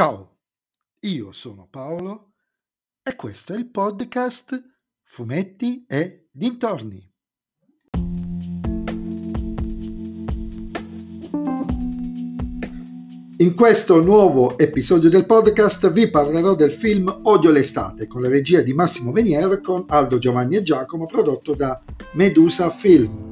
Ciao, io sono Paolo e questo è il podcast Fumetti e Dintorni. In questo nuovo episodio del podcast vi parlerò del film Odio l'estate con la regia di Massimo Venier con Aldo Giovanni e Giacomo prodotto da Medusa Film.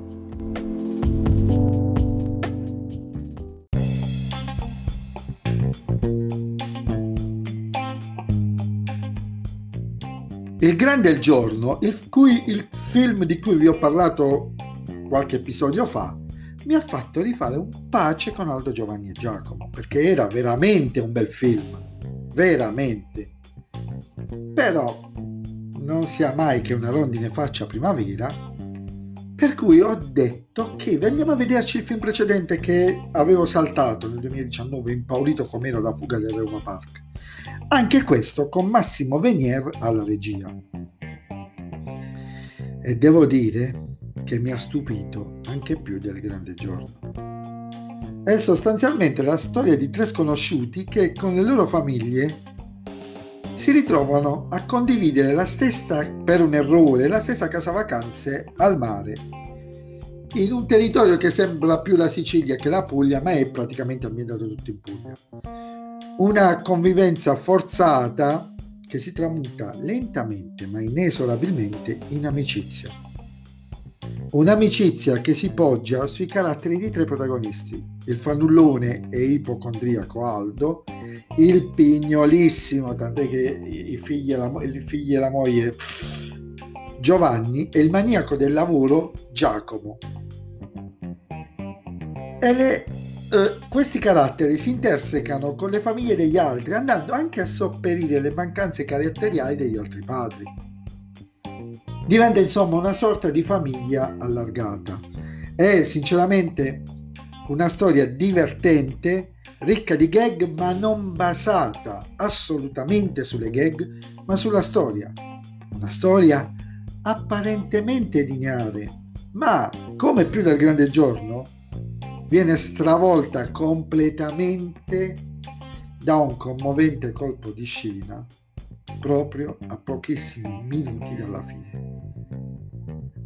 Il grande giorno, il, cui, il film di cui vi ho parlato qualche episodio fa, mi ha fatto rifare un pace con Aldo Giovanni e Giacomo, perché era veramente un bel film, veramente. Però non sia mai che una rondine faccia primavera, per cui ho detto ok, andiamo a vederci il film precedente che avevo saltato nel 2019, impaurito come ero la fuga del Reuma Park. Anche questo con Massimo Venier alla regia. E devo dire che mi ha stupito anche più del grande giorno. È sostanzialmente la storia di tre sconosciuti che con le loro famiglie si ritrovano a condividere la stessa, per un errore, la stessa casa vacanze al mare, in un territorio che sembra più la Sicilia che la Puglia, ma è praticamente ambientato tutto in Puglia una convivenza forzata che si tramuta lentamente ma inesorabilmente in amicizia. Un'amicizia che si poggia sui caratteri di tre protagonisti, il fannullone e ipocondriaco Aldo, il pignolissimo, tant'è che i figli e la, i figli e la moglie Giovanni e il maniaco del lavoro Giacomo. E le eh, questi caratteri si intersecano con le famiglie degli altri, andando anche a sopperire le mancanze caratteriali degli altri padri. Diventa insomma una sorta di famiglia allargata. È sinceramente una storia divertente, ricca di gag, ma non basata assolutamente sulle gag, ma sulla storia. Una storia apparentemente lineare, ma come più del grande giorno, viene stravolta completamente da un commovente colpo di scena proprio a pochissimi minuti dalla fine.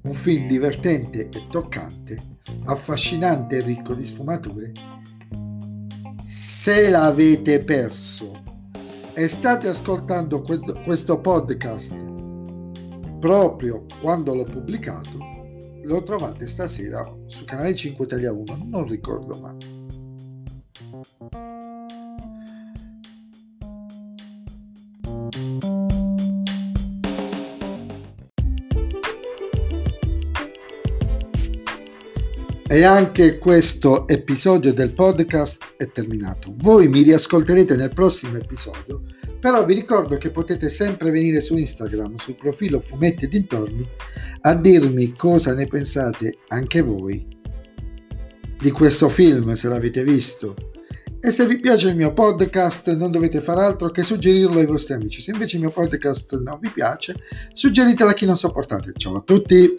Un film divertente e toccante, affascinante e ricco di sfumature. Se l'avete perso e state ascoltando questo podcast proprio quando l'ho pubblicato, lo trovate stasera su canale 5 Italia 1, non ricordo mai. E anche questo episodio del podcast è terminato. Voi mi riascolterete nel prossimo episodio, però vi ricordo che potete sempre venire su Instagram, sul profilo Fumetti Dintorni, a dirmi cosa ne pensate anche voi di questo film, se l'avete visto. E se vi piace il mio podcast non dovete fare altro che suggerirlo ai vostri amici. Se invece il mio podcast non vi piace, suggeritelo a chi non sopportate. Ciao a tutti!